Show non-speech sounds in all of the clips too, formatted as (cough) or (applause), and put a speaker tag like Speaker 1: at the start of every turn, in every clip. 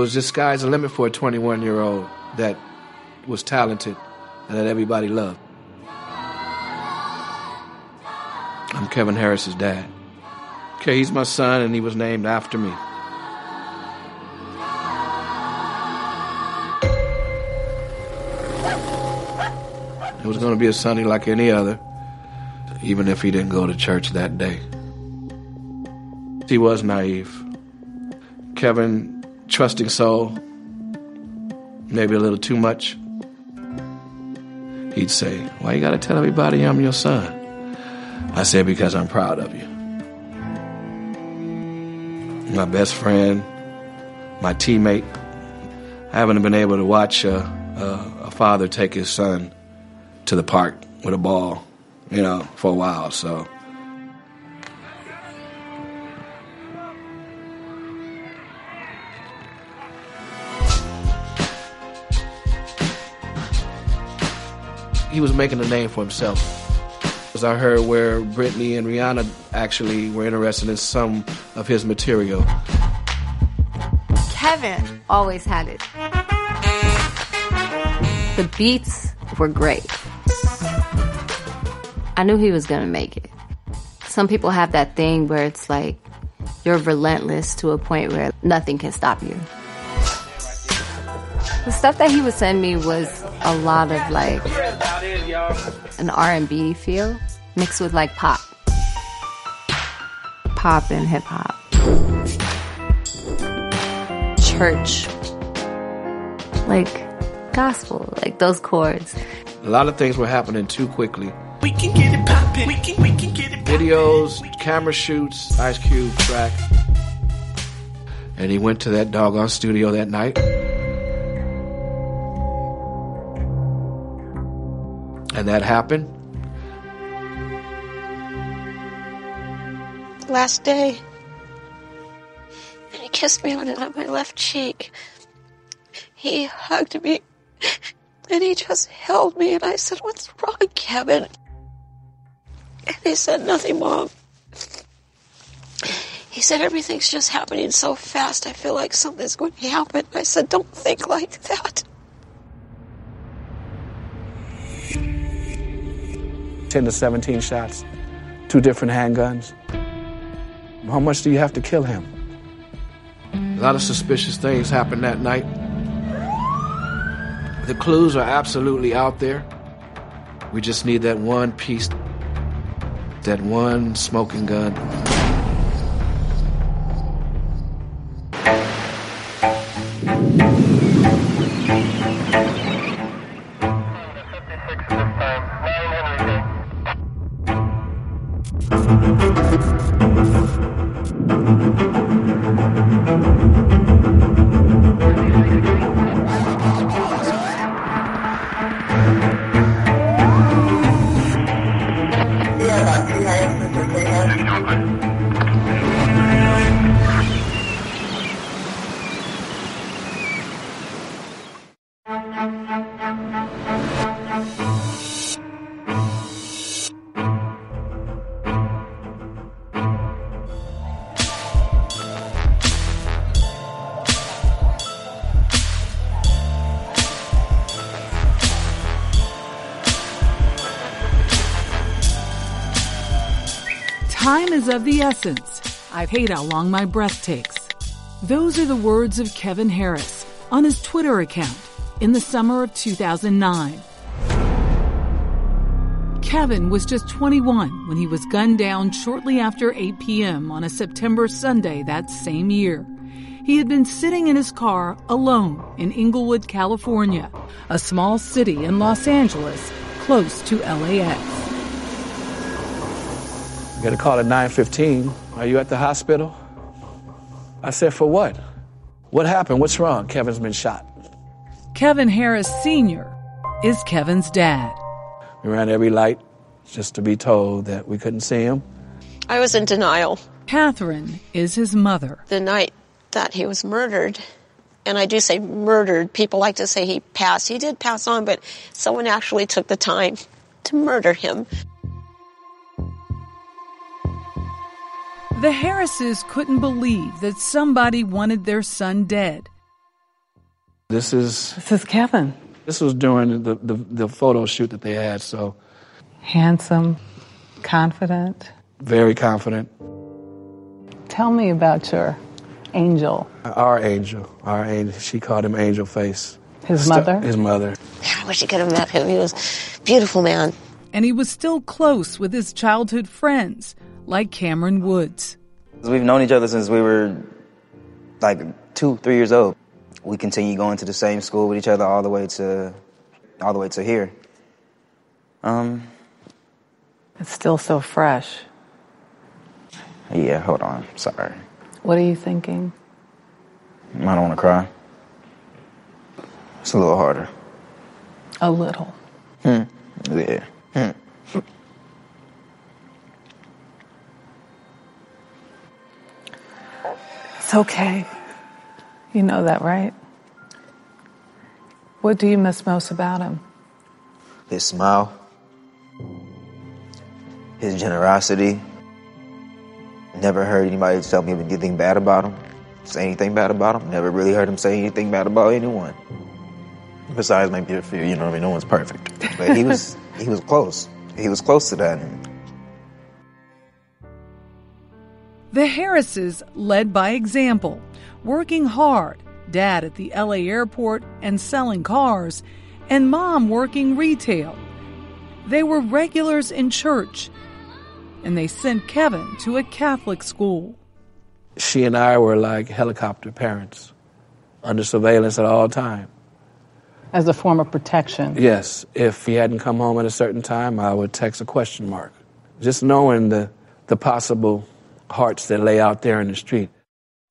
Speaker 1: Was just sky's the limit for a 21 year old that was talented and that everybody loved. I'm Kevin Harris's dad. Okay, he's my son and he was named after me. It was going to be a Sunday like any other, even if he didn't go to church that day. He was naive. Kevin, trusting soul, maybe a little too much. He'd say, Why you gotta tell everybody I'm your son? I said, Because I'm proud of you. My best friend, my teammate. I haven't been able to watch a, a, a father take his son to the park with a ball, you know, for a while, so. He was making a name for himself. As I heard where Britney and Rihanna actually were interested in some of his material.
Speaker 2: Kevin always had it. The beats were great. I knew he was gonna make it. Some people have that thing where it's like you're relentless to a point where nothing can stop you. The stuff that he would send me was a lot of like an R&B feel mixed with like pop. Pop and hip hop. Church. Like gospel, like those chords.
Speaker 1: A lot of things were happening too quickly.
Speaker 3: We can get it poppin'. We can, we can get it poppin'.
Speaker 1: Videos, camera shoots, Ice Cube track. And he went to that doggone studio that night. And that happened.
Speaker 4: Last day, and he kissed me on my left cheek. He hugged me, and he just held me, and I said, "What's wrong, Kevin?" And he said, "Nothing, Mom." He said, "Everything's just happening so fast. I feel like something's going to happen." I said, "Don't think like that."
Speaker 1: 10 to 17 shots, two different handguns. How much do you have to kill him? A lot of suspicious things happened that night. The clues are absolutely out there. We just need that one piece, that one smoking gun.
Speaker 5: Of the essence. I hate how long my breath takes. Those are the words of Kevin Harris on his Twitter account in the summer of 2009. Kevin was just 21 when he was gunned down shortly after 8 p.m. on a September Sunday that same year. He had been sitting in his car alone in Inglewood, California, a small city in Los Angeles close to LAX.
Speaker 1: I got a call at 9:15. Are you at the hospital? I said, "For what? What happened? What's wrong?" Kevin's been shot.
Speaker 5: Kevin Harris Sr. is Kevin's dad.
Speaker 1: We ran every light just to be told that we couldn't see him.
Speaker 4: I was in denial
Speaker 5: Catherine is his mother.
Speaker 4: the night that he was murdered. And I do say murdered. People like to say he passed. He did pass on, but someone actually took the time to murder him.
Speaker 5: The Harrises couldn't believe that somebody wanted their son dead.
Speaker 1: This is
Speaker 6: This is Kevin.
Speaker 1: this was during the, the, the photo shoot that they had, so
Speaker 6: Handsome, confident.
Speaker 1: very confident.
Speaker 6: Tell me about your angel.
Speaker 1: Our angel, our angel. She called him Angel Face.
Speaker 6: His
Speaker 1: Stu-
Speaker 6: mother?
Speaker 1: His mother.
Speaker 4: I wish you could have met him. He was a beautiful man.
Speaker 5: And he was still close with his childhood friends, like Cameron Woods.
Speaker 7: We've known each other since we were like two, three years old. We continue going to the same school with each other all the way to all the way to here. Um,
Speaker 6: It's still so fresh.
Speaker 7: yeah, hold on. Sorry.
Speaker 6: What are you thinking?
Speaker 7: I don't want to cry. It's a little harder.
Speaker 6: A little. Hmm.
Speaker 7: Yeah. Hmm.
Speaker 6: It's okay. You know that, right? What do you miss most about him?
Speaker 7: His smile, his generosity. Never heard anybody tell me anything bad about him, say anything bad about him. Never really heard him say anything bad about anyone. Besides maybe a few, you know, I mean, no one's perfect. But he was, he was close. He was close to that. And
Speaker 5: The Harrises led by example, working hard, dad at the LA airport and selling cars, and mom working retail. They were regulars in church, and they sent Kevin to a Catholic school.
Speaker 1: She and I were like helicopter parents, under surveillance at all time.
Speaker 6: As a form of protection.
Speaker 1: Yes, if he hadn't come home at a certain time, I would text a question mark. Just knowing the, the possible hearts that lay out there in the street.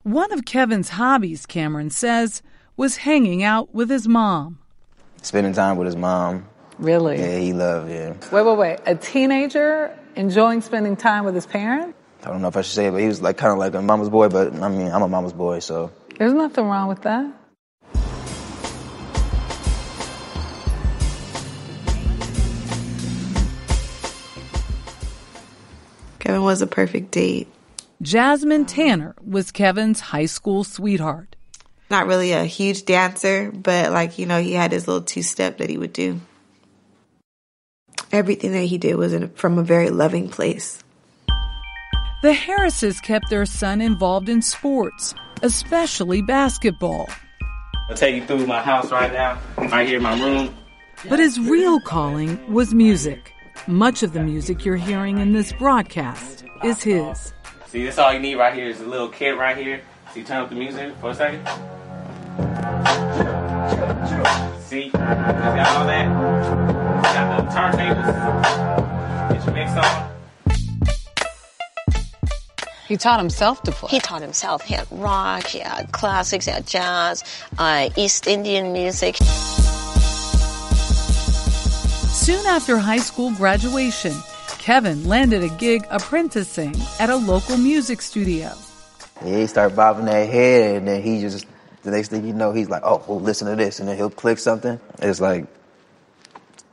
Speaker 5: One of Kevin's hobbies, Cameron says, was hanging out with his mom.
Speaker 7: spending time with his mom.
Speaker 6: Really?
Speaker 7: Yeah, he loved, yeah.
Speaker 6: Wait, wait, wait. A teenager enjoying spending time with his parents?
Speaker 7: I don't know if I should say it, but he was like kind of like a mama's boy, but I mean, I'm a mama's boy, so.
Speaker 6: There's nothing wrong with that.
Speaker 8: Kevin was a perfect date.
Speaker 5: Jasmine Tanner was Kevin's high school sweetheart.
Speaker 8: Not really a huge dancer, but like, you know, he had his little two step that he would do. Everything that he did was in, from a very loving place.
Speaker 5: The Harrises kept their son involved in sports, especially basketball.
Speaker 9: I'll take you through my house right now. Right here in my room.
Speaker 5: But his real calling was music. Much of the music you're hearing in this broadcast is his.
Speaker 9: See, that's all you need right here is a little kit right here. See, turn up the music for a second. See, you got all that. Got the turntables. Get your mix on.
Speaker 6: He taught himself to play.
Speaker 4: He taught himself. He had rock, he had classics, he had jazz, uh, East Indian music.
Speaker 5: Soon after high school graduation, Kevin landed a gig apprenticing at a local music studio.
Speaker 7: Yeah, he started bobbing that head, and then he just, the next thing you know, he's like, oh, well, listen to this. And then he'll click something. It's like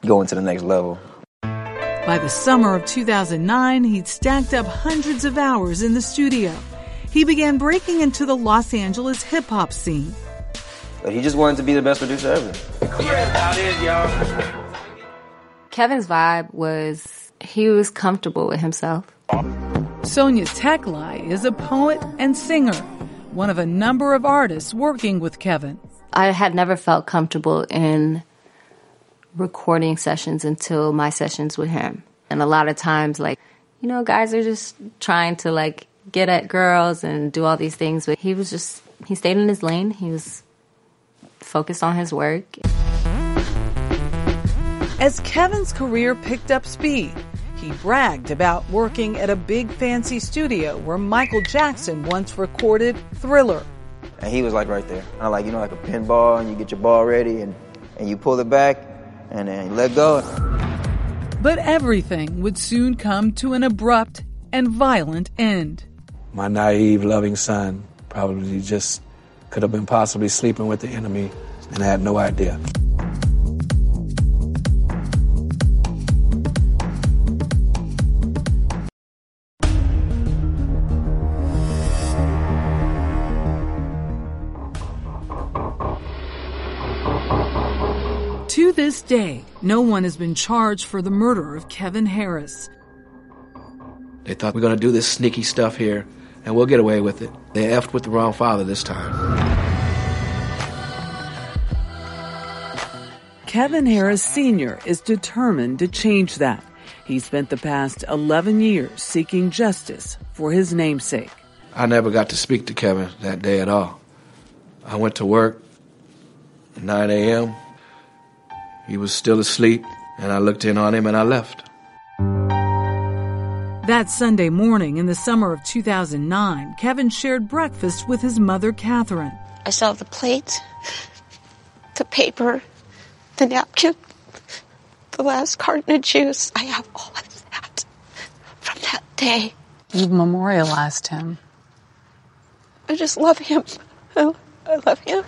Speaker 7: going to the next level.
Speaker 5: By the summer of 2009, he'd stacked up hundreds of hours in the studio. He began breaking into the Los Angeles hip hop scene.
Speaker 7: But he just wanted to be the best producer ever.
Speaker 9: Yeah, that's it, y'all.
Speaker 2: Kevin's vibe was he was comfortable with himself.
Speaker 5: Sonia Teklai is a poet and singer, one of a number of artists working with Kevin.
Speaker 2: I had never felt comfortable in recording sessions until my sessions with him. And a lot of times, like, you know, guys are just trying to like get at girls and do all these things, but he was just, he stayed in his lane. He was focused on his work.
Speaker 5: As Kevin's career picked up speed, he bragged about working at a big fancy studio where Michael Jackson once recorded Thriller.
Speaker 7: And he was like right there. Kind of like, you know, like a pinball, and you get your ball ready, and, and you pull it back, and then you let go.
Speaker 5: But everything would soon come to an abrupt and violent end.
Speaker 1: My naive, loving son probably just could have been possibly sleeping with the enemy and had no idea.
Speaker 5: This day, no one has been charged for the murder of Kevin Harris.
Speaker 1: They thought we're gonna do this sneaky stuff here and we'll get away with it. They effed with the wrong father this time.
Speaker 5: Kevin Harris Sr. is determined to change that. He spent the past 11 years seeking justice for his namesake.
Speaker 1: I never got to speak to Kevin that day at all. I went to work at 9 a.m. He was still asleep, and I looked in on him and I left.
Speaker 5: That Sunday morning in the summer of 2009, Kevin shared breakfast with his mother, Catherine.
Speaker 4: I saw the plate, the paper, the napkin, the last carton of juice. I have all of that from that day.
Speaker 6: You've memorialized him.
Speaker 4: I just love him. I I love him.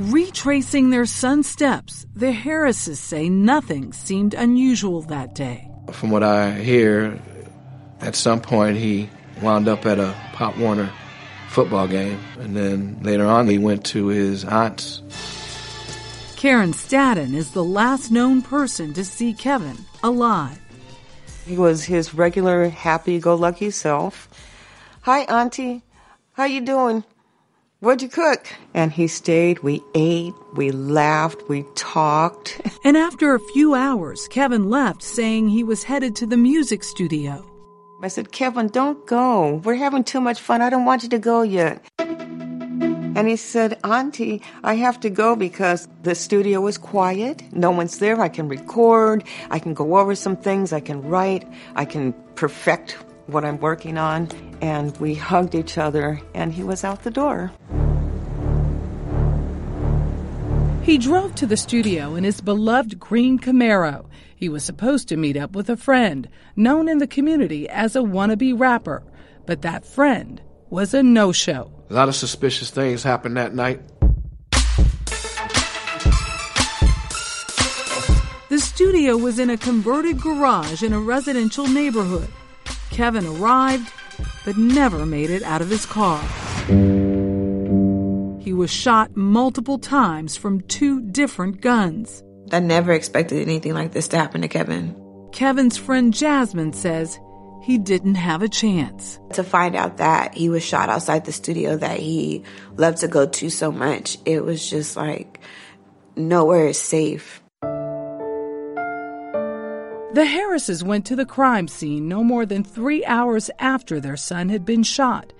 Speaker 5: Retracing their son's steps, the Harrises say nothing seemed unusual that day.
Speaker 1: From what I hear, at some point he wound up at a Pop Warner football game, and then later on he went to his aunt's.
Speaker 5: Karen Staden is the last known person to see Kevin alive.
Speaker 10: He was his regular happy-go-lucky self. Hi, Auntie. How you doing? What'd you cook? And he stayed. We ate. We laughed. We talked. (laughs)
Speaker 5: And after a few hours, Kevin left saying he was headed to the music studio.
Speaker 10: I said, Kevin, don't go. We're having too much fun. I don't want you to go yet. And he said, Auntie, I have to go because the studio is quiet. No one's there. I can record. I can go over some things. I can write. I can perfect what I'm working on. And we hugged each other, and he was out the door.
Speaker 5: He drove to the studio in his beloved green Camaro. He was supposed to meet up with a friend, known in the community as a wannabe rapper. But that friend was a no show.
Speaker 1: A lot of suspicious things happened that night.
Speaker 5: The studio was in a converted garage in a residential neighborhood. Kevin arrived, but never made it out of his car. He was shot multiple times from two different guns.
Speaker 8: I never expected anything like this to happen to Kevin.
Speaker 5: Kevin's friend Jasmine says he didn't have a chance.
Speaker 8: To find out that he was shot outside the studio that he loved to go to so much, it was just like nowhere is safe.
Speaker 5: The Harrises went to the crime scene no more than three hours after their son had been shot.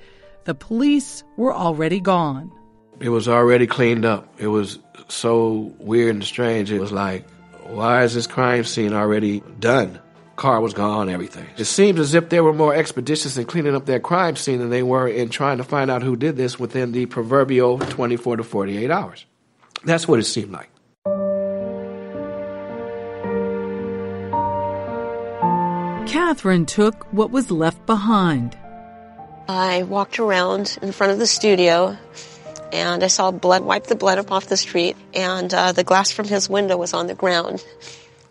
Speaker 5: The police were already gone.
Speaker 1: It was already cleaned up. It was so weird and strange. It was like, why is this crime scene already done? Car was gone, everything. It seems as if they were more expeditious in cleaning up their crime scene than they were in trying to find out who did this within the proverbial 24 to 48 hours. That's what it seemed like.
Speaker 5: Catherine took what was left behind.
Speaker 4: I walked around in front of the studio and I saw blood wipe the blood up off the street and uh, the glass from his window was on the ground.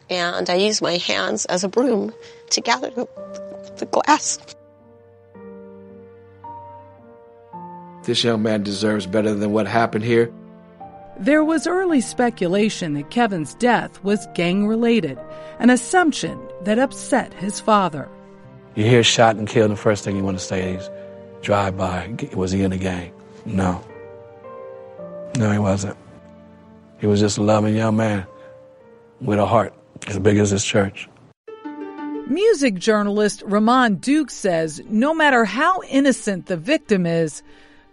Speaker 4: And I used my hands as a broom to gather the, the glass.
Speaker 1: This young man deserves better than what happened here.
Speaker 5: There was early speculation that Kevin's death was gang related, an assumption that upset his father.
Speaker 1: You hear shot and killed, the first thing you want to say is drive by. Was he in the gang? No. No, he wasn't. He was just a loving young man with a heart as big as his church.
Speaker 5: Music journalist Ramon Duke says no matter how innocent the victim is,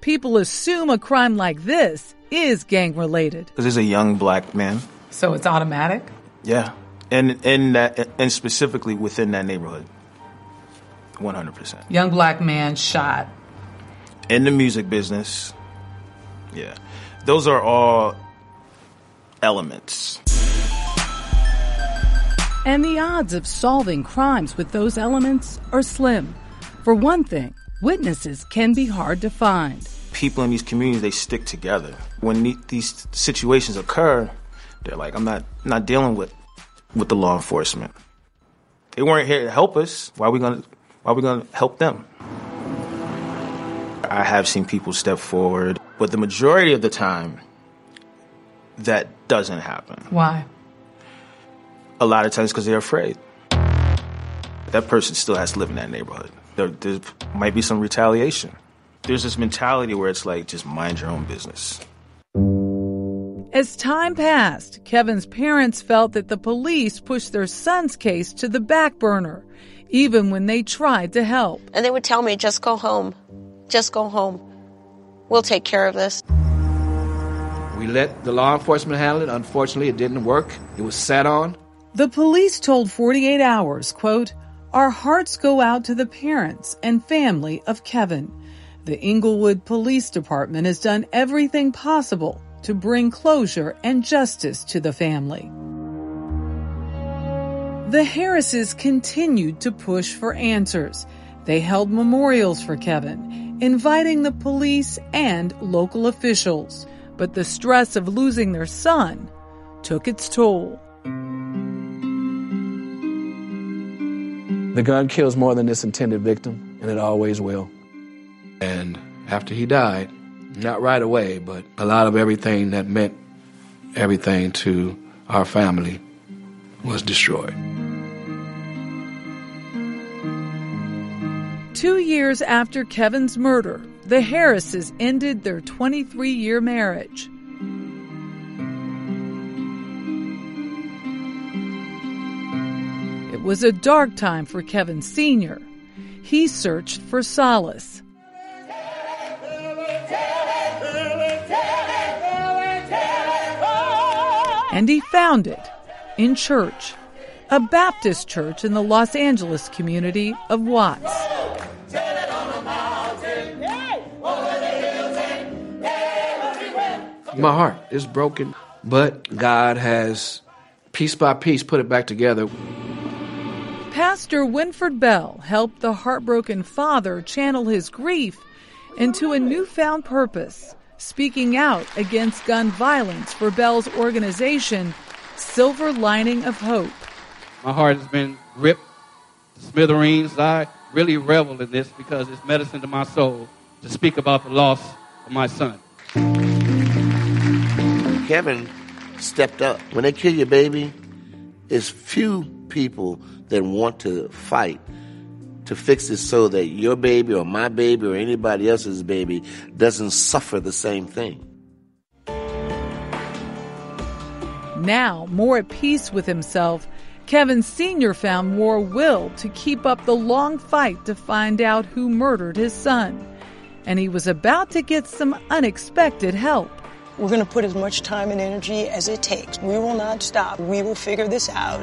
Speaker 5: people assume a crime like this is gang related.
Speaker 7: Because he's a young black man.
Speaker 6: So it's automatic?
Speaker 7: Yeah. And in that and specifically within that neighborhood. 100%.
Speaker 6: Young black man shot.
Speaker 7: In the music business. Yeah. Those are all elements.
Speaker 5: And the odds of solving crimes with those elements are slim. For one thing, witnesses can be hard to find.
Speaker 7: People in these communities, they stick together. When these situations occur, they're like, I'm not not dealing with with the law enforcement. They weren't here to help us. Why are we gonna why are we gonna help them? I have seen people step forward, but the majority of the time that doesn't happen.
Speaker 6: Why?
Speaker 7: a lot of times because they're afraid. That person still has to live in that neighborhood. There, there might be some retaliation. There's this mentality where it's like, just mind your own business.
Speaker 5: As time passed, Kevin's parents felt that the police pushed their son's case to the back burner, even when they tried to help.
Speaker 4: And they would tell me, just go home. Just go home. We'll take care of this.
Speaker 1: We let the law enforcement handle it. Unfortunately, it didn't work. It was sat on.
Speaker 5: The police told 48 Hours, quote, Our hearts go out to the parents and family of Kevin. The Inglewood Police Department has done everything possible to bring closure and justice to the family. The Harrises continued to push for answers. They held memorials for Kevin, inviting the police and local officials. But the stress of losing their son took its toll.
Speaker 1: The gun kills more than its intended victim, and it always will. And after he died, not right away, but a lot of everything that meant everything to our family was destroyed.
Speaker 5: Two years after Kevin's murder, the Harrises ended their 23 year marriage. It was a dark time for Kevin Sr. He searched for solace. And he found it in church, a Baptist church in the Los Angeles community of Watts.
Speaker 1: My heart is broken, but God has piece by piece put it back together.
Speaker 5: Pastor Winford Bell helped the heartbroken father channel his grief into a newfound purpose, speaking out against gun violence for Bell's organization, Silver Lining of Hope.
Speaker 11: My heart has been ripped to smithereens. I really revel in this because it's medicine to my soul to speak about the loss of my son.
Speaker 12: Kevin stepped up. When they kill your baby, it's few people that want to fight to fix it so that your baby or my baby or anybody else's baby doesn't suffer the same thing.
Speaker 5: Now, more at peace with himself, Kevin Sr. found more will to keep up the long fight to find out who murdered his son. And he was about to get some unexpected help.
Speaker 13: We're going to put as much time and energy as it takes. We will not stop. We will figure this out.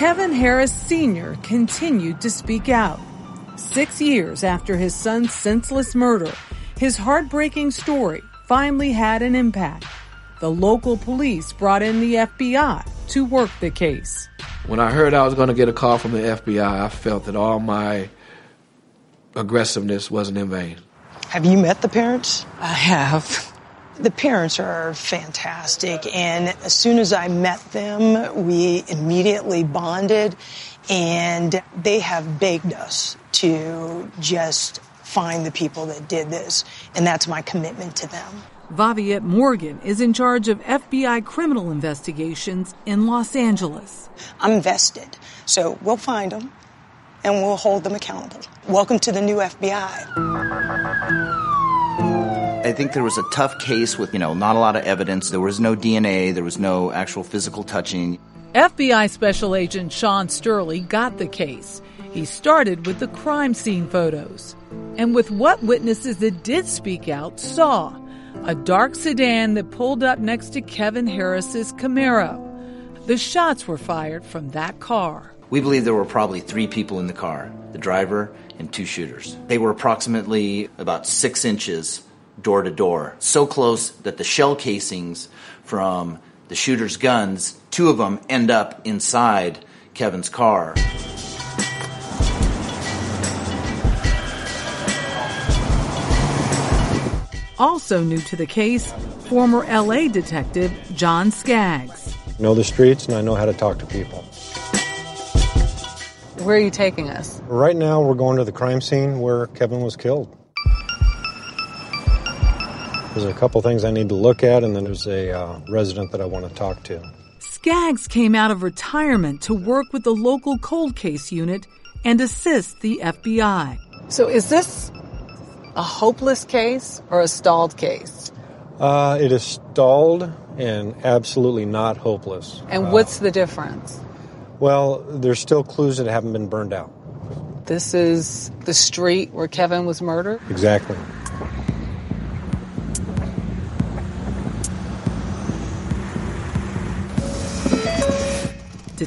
Speaker 5: Kevin Harris Sr. continued to speak out. Six years after his son's senseless murder, his heartbreaking story finally had an impact. The local police brought in the FBI to work the case.
Speaker 1: When I heard I was going to get a call from the FBI, I felt that all my aggressiveness wasn't in vain.
Speaker 13: Have you met the parents? I have. The parents are fantastic, and as soon as I met them, we immediately bonded, and they have begged us to just find the people that did this, and that's my commitment to them.
Speaker 5: Voviette Morgan is in charge of FBI criminal investigations in Los Angeles.
Speaker 13: I'm vested, so we'll find them and we'll hold them accountable. Welcome to the new FBI.
Speaker 14: I think there was a tough case with, you know, not a lot of evidence. There was no DNA, there was no actual physical touching.
Speaker 5: FBI Special Agent Sean Sturley got the case. He started with the crime scene photos and with what witnesses that did speak out saw a dark sedan that pulled up next to Kevin Harris's Camaro. The shots were fired from that car.
Speaker 14: We believe there were probably three people in the car the driver and two shooters. They were approximately about six inches door to door, so close that the shell casings from the shooter's guns, two of them end up inside Kevin's car.
Speaker 5: Also new to the case, former LA detective John Skaggs.
Speaker 15: I know the streets and I know how to talk to people.
Speaker 6: Where are you taking us?
Speaker 15: Right now, we're going to the crime scene where Kevin was killed. There's a couple things I need to look at, and then there's a uh, resident that I want to talk to.
Speaker 5: Skaggs came out of retirement to work with the local cold case unit and assist the FBI.
Speaker 6: So, is this a hopeless case or a stalled case?
Speaker 15: Uh, it is stalled and absolutely not hopeless.
Speaker 6: And
Speaker 15: Uh,
Speaker 6: what's the difference?
Speaker 15: well, there's still clues that haven't been burned out.
Speaker 6: This is the street where Kevin was murdered?
Speaker 15: Exactly.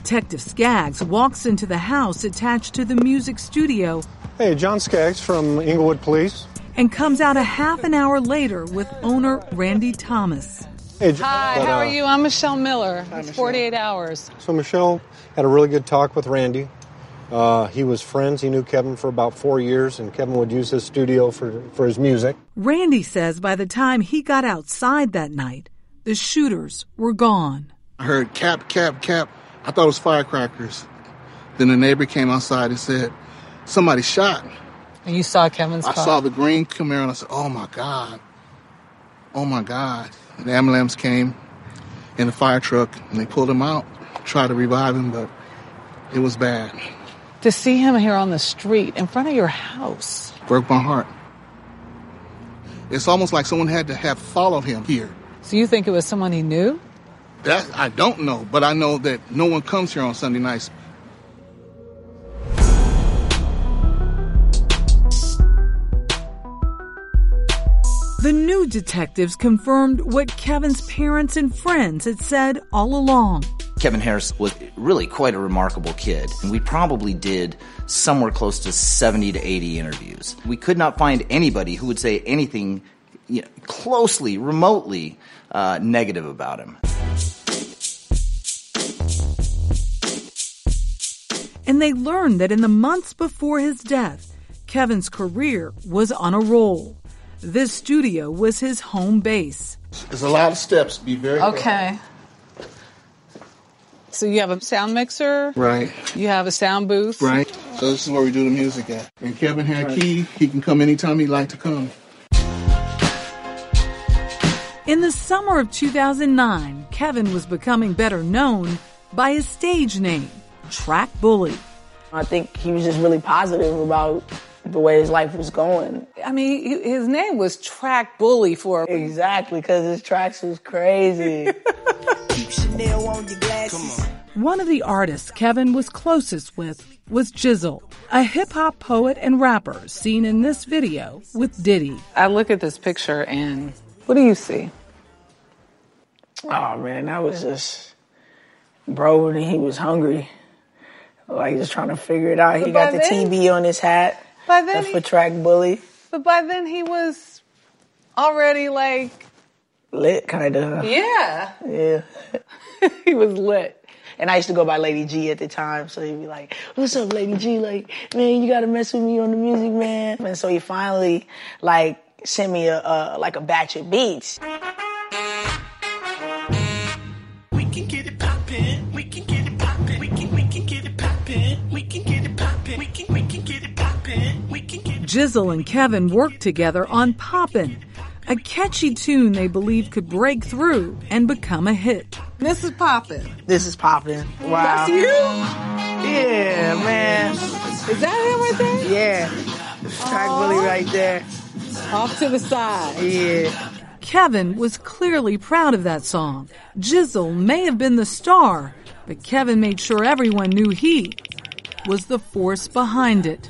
Speaker 5: Detective Skaggs walks into the house attached to the music studio.
Speaker 15: Hey, John Skaggs from Inglewood Police.
Speaker 5: And comes out a half an hour later with owner Randy Thomas.
Speaker 15: Hey,
Speaker 6: Hi,
Speaker 15: but,
Speaker 6: how
Speaker 15: uh,
Speaker 6: are you? I'm Michelle Miller. it's 48 hours.
Speaker 15: So Michelle had a really good talk with Randy. Uh, he was friends. He knew Kevin for about four years, and Kevin would use his studio for, for his music.
Speaker 5: Randy says by the time he got outside that night, the shooters were gone.
Speaker 16: I heard cap, cap, cap. I thought it was firecrackers. Then the neighbor came outside and said, somebody shot.
Speaker 6: And you saw Kevin's
Speaker 16: I
Speaker 6: car?
Speaker 16: saw the green Camaro and I said, oh my God. Oh my God. And the ambulance came in the fire truck and they pulled him out, tried to revive him, but it was bad.
Speaker 6: To see him here on the street in front of your house.
Speaker 16: Broke my heart. It's almost like someone had to have followed him here.
Speaker 6: So you think it was someone he knew?
Speaker 16: That I don't know, but I know that no one comes here on Sunday nights.
Speaker 5: The new detectives confirmed what Kevin's parents and friends had said all along.
Speaker 14: Kevin Harris was really quite a remarkable kid. And we probably did somewhere close to 70 to 80 interviews. We could not find anybody who would say anything you know, closely, remotely uh, negative about him.
Speaker 5: And they learned that in the months before his death, Kevin's career was on a roll. This studio was his home base.
Speaker 16: There's a lot of steps. Be very
Speaker 6: Okay. So you have a sound mixer,
Speaker 16: Right,
Speaker 6: you have a sound booth.
Speaker 16: right. So this is where we do the music at. And Kevin had a key. He can come anytime he'd like to come.
Speaker 5: In the summer of 2009, Kevin was becoming better known by his stage name, Track Bully.
Speaker 17: I think he was just really positive about the way his life was going.
Speaker 6: I mean, his name was Track Bully for
Speaker 17: Exactly, because his tracks was crazy. (laughs)
Speaker 5: One of the artists Kevin was closest with was Jizzle, a hip hop poet and rapper seen in this video with Diddy.
Speaker 6: I look at this picture and what do you see?
Speaker 17: oh man, that was just bro. And he was hungry, like just trying to figure it out. He got the
Speaker 6: then-
Speaker 17: TB on his hat.
Speaker 6: By then
Speaker 17: That's
Speaker 6: he-
Speaker 17: for track bully.
Speaker 6: But by then he was already like,
Speaker 17: Lit, kind of.
Speaker 6: yeah,
Speaker 17: Yeah. (laughs)
Speaker 6: he was lit.
Speaker 17: And I used to go by Lady G at the time, so he'd be like, "What's up, Lady G? Like, man, you gotta mess with me on the music, man." And so he finally like sent me a, a like a batch of beats.
Speaker 5: Jizzle and Kevin worked together on Poppin', a catchy tune they believed could break through and become a hit.
Speaker 6: This is poppin'.
Speaker 17: This is Poppin'. Wow.
Speaker 6: That's you?
Speaker 17: Yeah, man.
Speaker 6: Is that him right there?
Speaker 17: Yeah. Track bully right there.
Speaker 6: Off to the side.
Speaker 17: Yeah.
Speaker 5: Kevin was clearly proud of that song. Jizzle may have been the star, but Kevin made sure everyone knew he was the force behind it.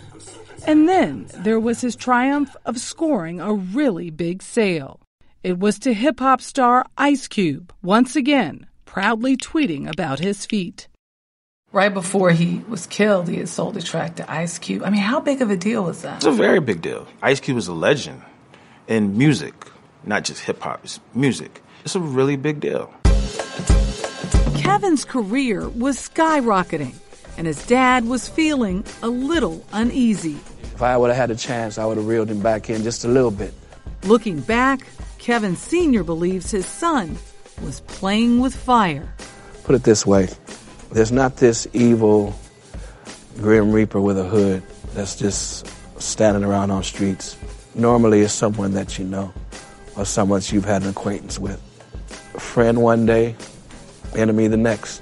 Speaker 5: And then there was his triumph of scoring a really big sale. It was to hip hop star Ice Cube, once again, proudly tweeting about his feat.
Speaker 6: Right before he was killed, he had sold a track to Ice Cube. I mean, how big of a deal was that?
Speaker 7: It's a very big deal. Ice Cube is a legend in music, not just hip hop, it's music. It's a really big deal.
Speaker 5: Kevin's career was skyrocketing, and his dad was feeling a little uneasy.
Speaker 1: If I would have had a chance, I would have reeled him back in just a little bit.
Speaker 5: Looking back, Kevin Sr. believes his son was playing with fire.
Speaker 1: Put it this way there's not this evil Grim Reaper with a hood that's just standing around on streets. Normally, it's someone that you know or someone that you've had an acquaintance with. A friend one day, enemy the next.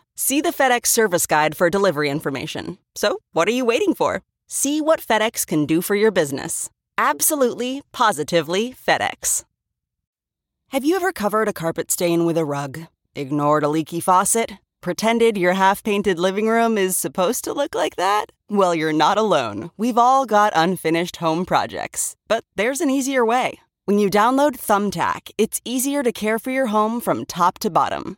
Speaker 18: See the FedEx service guide for delivery information. So, what are you waiting for? See what FedEx can do for your business. Absolutely, positively FedEx. Have you ever covered a carpet stain with a rug? Ignored a leaky faucet? Pretended your half painted living room is supposed to look like that? Well, you're not alone. We've all got unfinished home projects. But there's an easier way. When you download Thumbtack, it's easier to care for your home from top to bottom.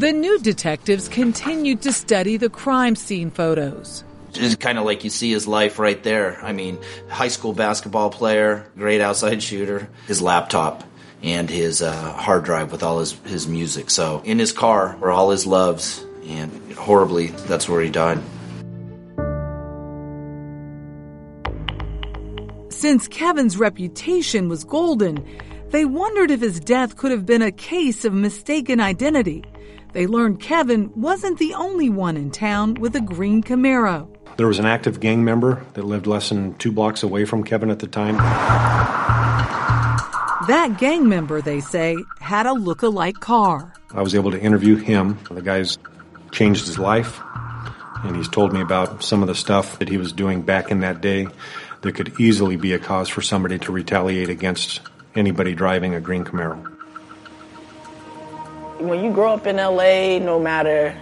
Speaker 5: The new detectives continued to study the crime scene photos.
Speaker 14: It's kind of like you see his life right there. I mean, high school basketball player, great outside shooter, his laptop and his uh, hard drive with all his, his music. So in his car were all his loves, and horribly, that's where he died.
Speaker 5: Since Kevin's reputation was golden, they wondered if his death could have been a case of mistaken identity. They learned Kevin wasn't the only one in town with a green Camaro.
Speaker 15: There was an active gang member that lived less than two blocks away from Kevin at the time.
Speaker 5: That gang member, they say, had a look-alike car.
Speaker 15: I was able to interview him. The guy's changed his life, and he's told me about some of the stuff that he was doing back in that day that could easily be a cause for somebody to retaliate against anybody driving a green Camaro.
Speaker 17: When you grow up in LA, no matter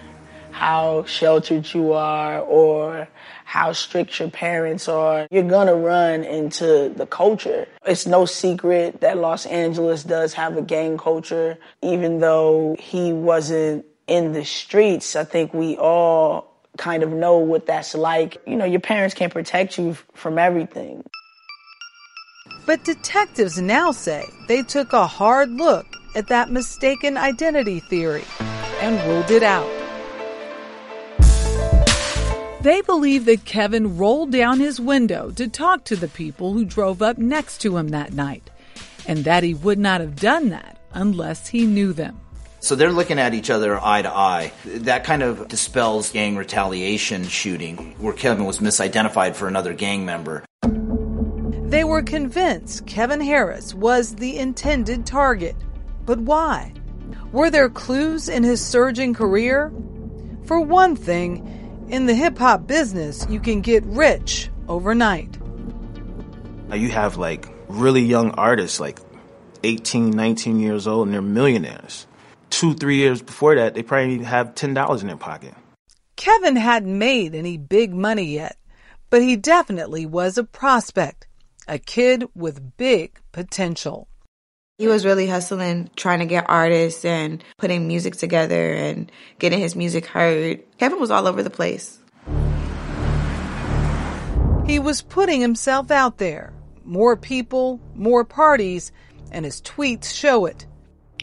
Speaker 17: how sheltered you are or how strict your parents are, you're gonna run into the culture. It's no secret that Los Angeles does have a gang culture. Even though he wasn't in the streets, I think we all kind of know what that's like. You know, your parents can't protect you from everything.
Speaker 5: But detectives now say they took a hard look at that mistaken identity theory and ruled it out. They believe that Kevin rolled down his window to talk to the people who drove up next to him that night, and that he would not have done that unless he knew them.
Speaker 14: So they're looking at each other eye to eye. That kind of dispels gang retaliation shooting, where Kevin was misidentified for another gang member.
Speaker 5: They were convinced Kevin Harris was the intended target. But why? Were there clues in his surging career? For one thing, in the hip hop business, you can get rich overnight.
Speaker 19: Now you have like really young artists, like 18, 19 years old, and they're millionaires. Two, three years before that, they probably have $10 in their pocket.
Speaker 5: Kevin hadn't made any big money yet, but he definitely was a prospect, a kid with big potential.
Speaker 8: He was really hustling, trying to get artists and putting music together and getting his music heard. Kevin was all over the place.
Speaker 5: He was putting himself out there. More people, more parties, and his tweets show it.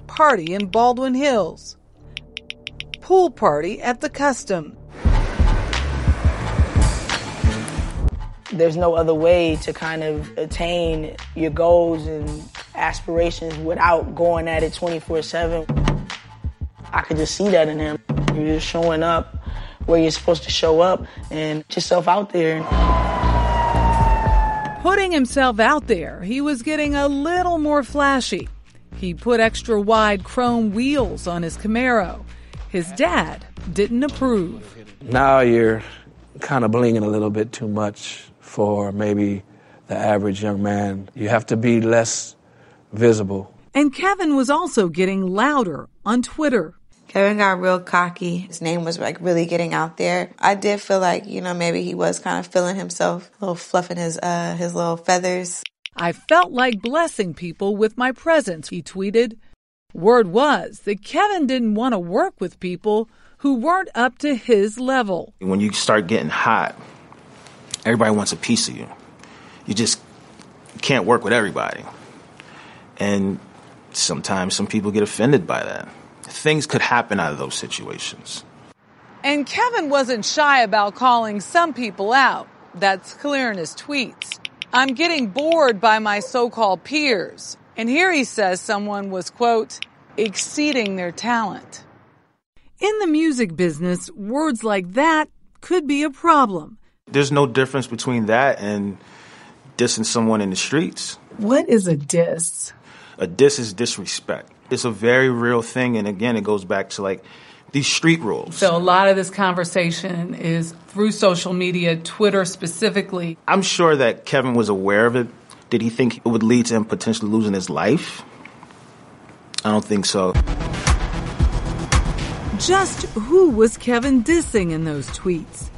Speaker 5: Party in Baldwin Hills. Pool party at the Custom.
Speaker 17: There's no other way to kind of attain your goals and aspirations without going at it 24 7. I could just see that in him. You're just showing up where you're supposed to show up and put yourself out there.
Speaker 5: Putting himself out there, he was getting a little more flashy. He put extra wide chrome wheels on his Camaro. His dad didn't approve.
Speaker 1: Now you're kind of blinging a little bit too much for maybe the average young man. You have to be less visible.
Speaker 5: And Kevin was also getting louder on Twitter.
Speaker 8: Kevin got real cocky. His name was like really getting out there. I did feel like, you know, maybe he was kind of feeling himself, a little fluffing his uh his little feathers.
Speaker 5: I felt like blessing people with my presence, he tweeted. Word was that Kevin didn't want to work with people who weren't up to his level.
Speaker 19: When you start getting hot, everybody wants a piece of you. You just can't work with everybody. And sometimes some people get offended by that. Things could happen out of those situations.
Speaker 5: And Kevin wasn't shy about calling some people out. That's clear in his tweets. I'm getting bored by my so called peers. And here he says someone was, quote, exceeding their talent. In the music business, words like that could be a problem.
Speaker 19: There's no difference between that and dissing someone in the streets.
Speaker 6: What is a diss?
Speaker 19: A diss is disrespect. It's a very real thing. And again, it goes back to like these street rules.
Speaker 6: So a lot of this conversation is through social media, Twitter specifically.
Speaker 19: I'm sure that Kevin was aware of it. Did he think it would lead to him potentially losing his life? I don't think so.
Speaker 5: Just who was Kevin dissing in those tweets?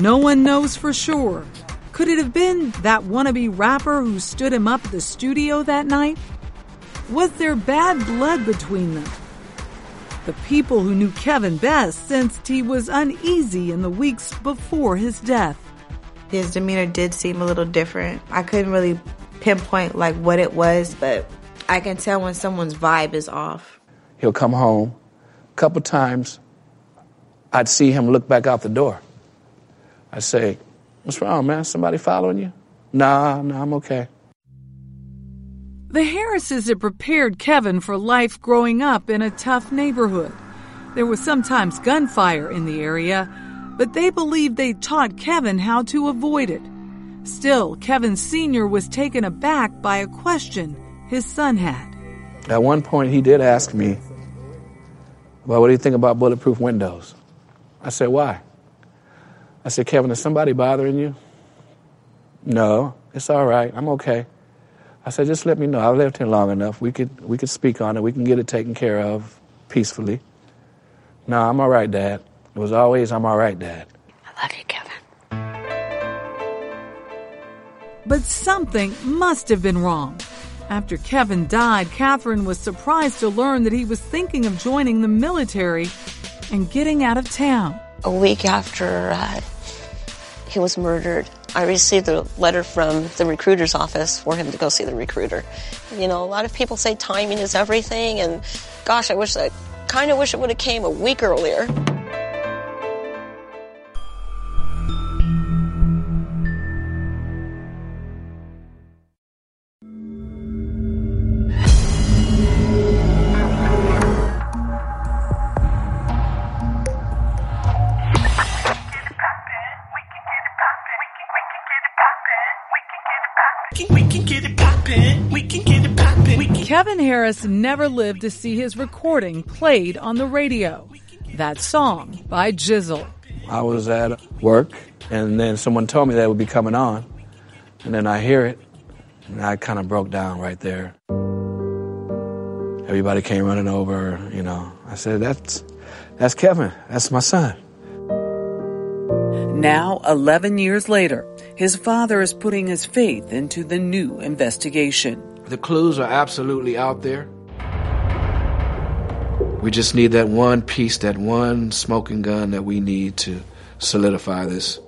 Speaker 5: No one knows for sure. Could it have been that wannabe rapper who stood him up at the studio that night? Was there bad blood between them? The people who knew Kevin best sensed he was uneasy in the weeks before his death.
Speaker 8: His demeanor did seem a little different. I couldn't really pinpoint like what it was, but I can tell when someone's vibe is off.
Speaker 1: He'll come home. A couple times, I'd see him look back out the door. I'd say, What's wrong, man? Somebody following you? Nah, nah, I'm okay.
Speaker 5: The Harrises had prepared Kevin for life growing up in a tough neighborhood. There was sometimes gunfire in the area, but they believed they taught Kevin how to avoid it. Still, Kevin Sr. was taken aback by a question his son had.
Speaker 1: At one point, he did ask me, Well, what do you think about bulletproof windows? I said, Why? I said, Kevin, is somebody bothering you? No, it's all right. I'm okay. I said, just let me know. I've lived here long enough. We could we could speak on it. We can get it taken care of peacefully. No, I'm all right, Dad. It was always I'm all right, Dad.
Speaker 4: I love you, Kevin.
Speaker 5: But something must have been wrong. After Kevin died, Catherine was surprised to learn that he was thinking of joining the military and getting out of town.
Speaker 4: A week after uh, he was murdered, I received a letter from the recruiter's office for him to go see the recruiter. You know, a lot of people say timing is everything, and gosh, I wish I kind of wish it would have came a week earlier.
Speaker 3: Poppin'.
Speaker 5: Kevin Harris never lived to see his recording played on the radio. That song by Jizzle.
Speaker 1: I was at work, and then someone told me that it would be coming on. And then I hear it, and I kind of broke down right there. Everybody came running over, you know. I said, That's, that's Kevin. That's my son.
Speaker 5: Now, 11 years later, his father is putting his faith into the new investigation.
Speaker 1: The clues are absolutely out there. We just need that one piece, that one smoking gun that we need to solidify this.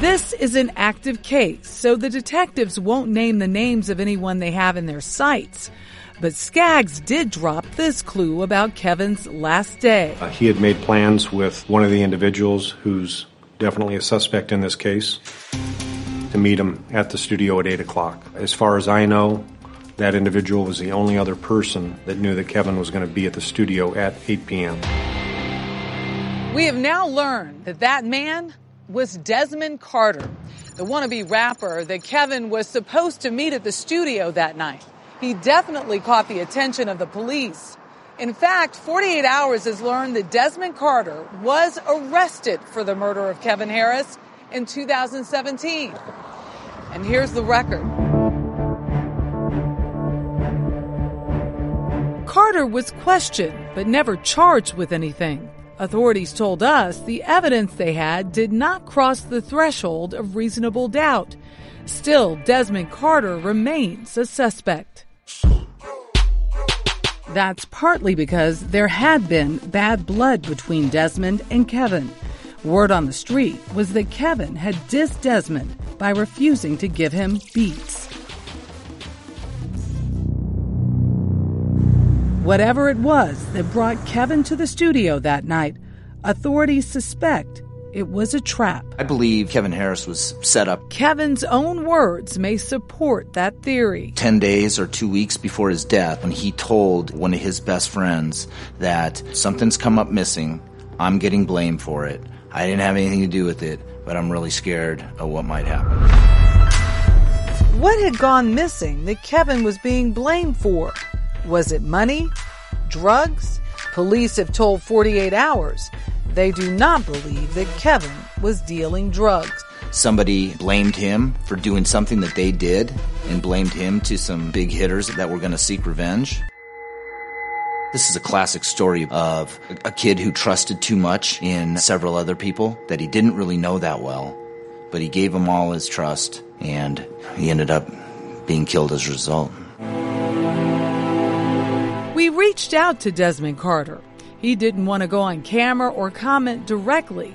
Speaker 5: This is an active case, so the detectives won't name the names of anyone they have in their sights. But Skaggs did drop this clue about Kevin's last day.
Speaker 15: Uh, he had made plans with one of the individuals who's definitely a suspect in this case to meet him at the studio at 8 o'clock. As far as I know, that individual was the only other person that knew that Kevin was going to be at the studio at 8 p.m.
Speaker 5: We have now learned that that man was Desmond Carter, the wannabe rapper that Kevin was supposed to meet at the studio that night. He definitely caught the attention of the police. In fact, 48 Hours has learned that Desmond Carter was arrested for the murder of Kevin Harris in 2017. And here's the record. Carter was questioned but never charged with anything. Authorities told us the evidence they had did not cross the threshold of reasonable doubt. Still, Desmond Carter remains a suspect. That's partly because there had been bad blood between Desmond and Kevin. Word on the street was that Kevin had dissed Desmond by refusing to give him beats. Whatever it was that brought Kevin to the studio that night, authorities suspect it was a trap.
Speaker 14: I believe Kevin Harris was set up
Speaker 5: Kevin's own words may support that theory.
Speaker 14: 10 days or two weeks before his death when he told one of his best friends that something's come up missing. I'm getting blamed for it. I didn't have anything to do with it, but I'm really scared of what might happen.
Speaker 5: What had gone missing that Kevin was being blamed for? Was it money? Drugs? Police have told 48 Hours they do not believe that Kevin was dealing drugs.
Speaker 14: Somebody blamed him for doing something that they did and blamed him to some big hitters that were going to seek revenge. This is a classic story of a kid who trusted too much in several other people that he didn't really know that well, but he gave them all his trust and he ended up being killed as a result.
Speaker 5: We reached out to Desmond Carter. He didn't want to go on camera or comment directly,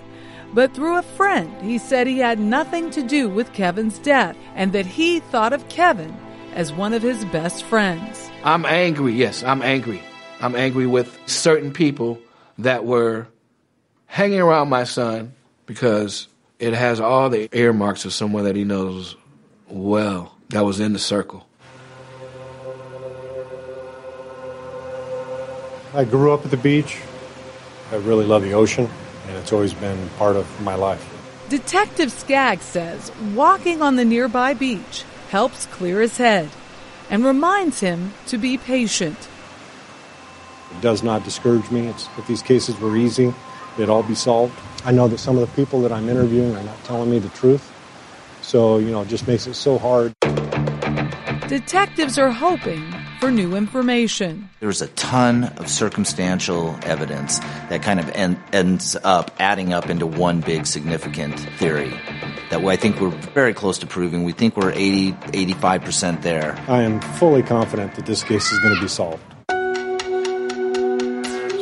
Speaker 5: but through a friend, he said he had nothing to do with Kevin's death and that he thought of Kevin as one of his best friends.
Speaker 1: I'm angry, yes, I'm angry. I'm angry with certain people that were hanging around my son because it has all the earmarks of someone that he knows well that was in the circle.
Speaker 15: I grew up at the beach. I really love the ocean, and it's always been part of my life.
Speaker 5: Detective Skaggs says walking on the nearby beach helps clear his head and reminds him to be patient.
Speaker 15: It does not discourage me. It's, if these cases were easy, they'd all be solved. I know that some of the people that I'm interviewing are not telling me the truth. So, you know, it just makes it so hard.
Speaker 5: Detectives are hoping for new information.
Speaker 14: There's a ton of circumstantial evidence that kind of en- ends up adding up into one big significant theory that I think we're very close to proving. We think we're 80, 85% there.
Speaker 15: I am fully confident that this case is going to be solved.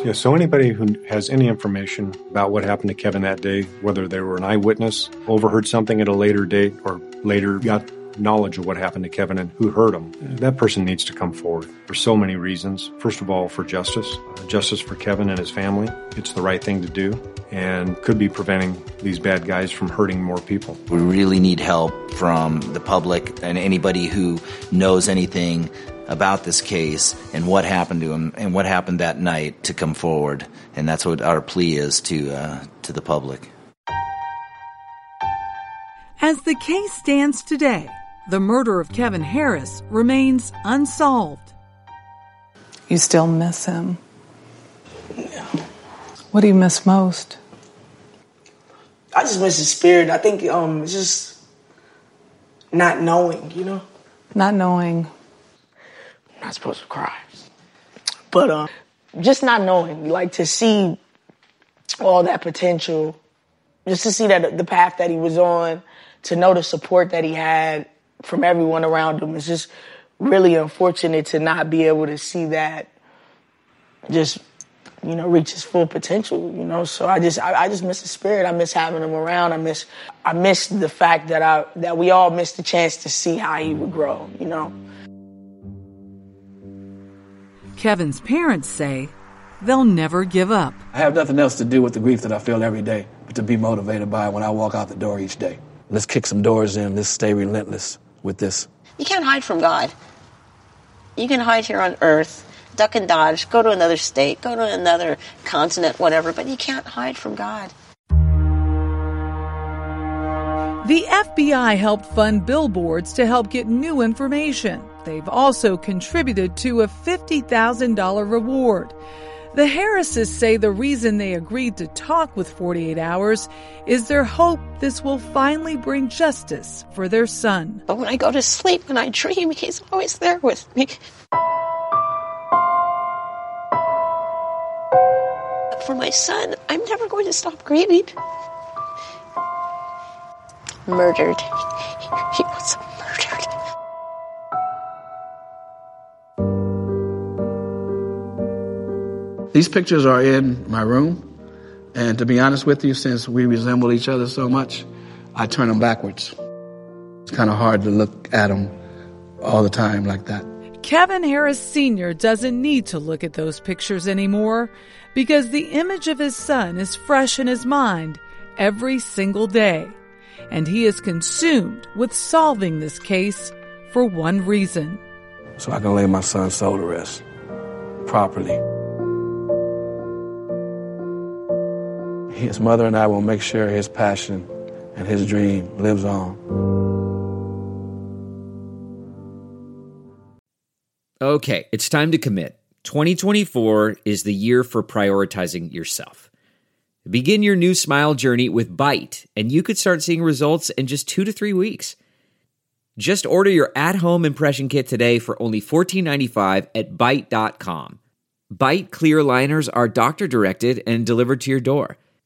Speaker 15: Yeah, so anybody who has any information about what happened to Kevin that day, whether they were an eyewitness, overheard something at a later date, or later got knowledge of what happened to Kevin and who hurt him, that person needs to come forward for so many reasons. First of all, for justice, uh, justice for Kevin and his family. It's the right thing to do and could be preventing these bad guys from hurting more people.
Speaker 14: We really need help from the public and anybody who knows anything about this case and what happened to him and what happened that night to come forward. And that's what our plea is to uh, to the public.
Speaker 5: As the case stands today, the murder of Kevin Harris remains unsolved.
Speaker 6: You still miss him? Yeah. What do you miss most?
Speaker 17: I just miss his spirit. I think um, it's just not knowing, you know.
Speaker 6: Not knowing.
Speaker 17: Not supposed to cry, but um, just not knowing, like to see all that potential, just to see that the path that he was on, to know the support that he had from everyone around him. It's just really unfortunate to not be able to see that just you know reach his full potential you know? So i just I, I, just miss the spirit. I miss having him around. I miss i miss the fact that i that we all missed the chance to see how he would grow you know
Speaker 5: kevin's parents say they'll never give up.
Speaker 1: I have nothing else to do with the grief that i feel every day but to be motivated by it when i walk out the door each day. Let's kick some doors in. Let's stay relentless with this.
Speaker 4: You can't hide from god. You can hide here on earth duck and dodge, go to another state, go to another continent, whatever, but you can't hide from God.
Speaker 5: The FBI helped fund billboards to help get new information. They've also contributed to a $50,000 reward. The Harrises say the reason they agreed to talk with 48 Hours is their hope this will finally bring justice for their son.
Speaker 4: But when I go to sleep, when I dream, he's always there with me. for my son. I'm never going to stop grieving. Murdered. He
Speaker 1: These pictures are in my room, and to be honest with you, since we resemble each other so much, I turn them backwards. It's kind of hard to look at them all the time like that.
Speaker 5: Kevin Harris Sr. doesn't need to look at those pictures anymore because the image of his son is fresh in his mind every single day. And he is consumed with solving this case for one reason.
Speaker 1: So I can lay my son's soul to rest properly. His mother and I will make sure his passion and his dream lives on.
Speaker 20: Okay, it's time to commit. 2024 is the year for prioritizing yourself. Begin your new smile journey with Byte, and you could start seeing results in just two to three weeks. Just order your at home impression kit today for only $14.95 at Byte.com. Byte clear liners are doctor directed and delivered to your door.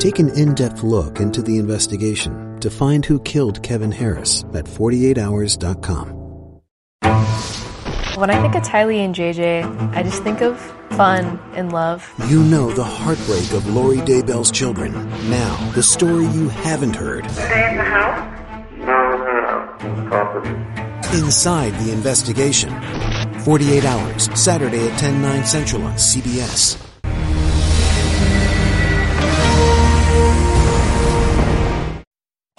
Speaker 21: Take an in depth look into the investigation to find who killed Kevin Harris at 48hours.com.
Speaker 22: When I think of Tylee and JJ, I just think of fun and love.
Speaker 21: You know the heartbreak of Lori Daybell's children. Now, the story you haven't heard.
Speaker 23: Stay in the house? No, no, no.
Speaker 21: Inside the investigation. 48 Hours, Saturday at 10, 9 central on CBS.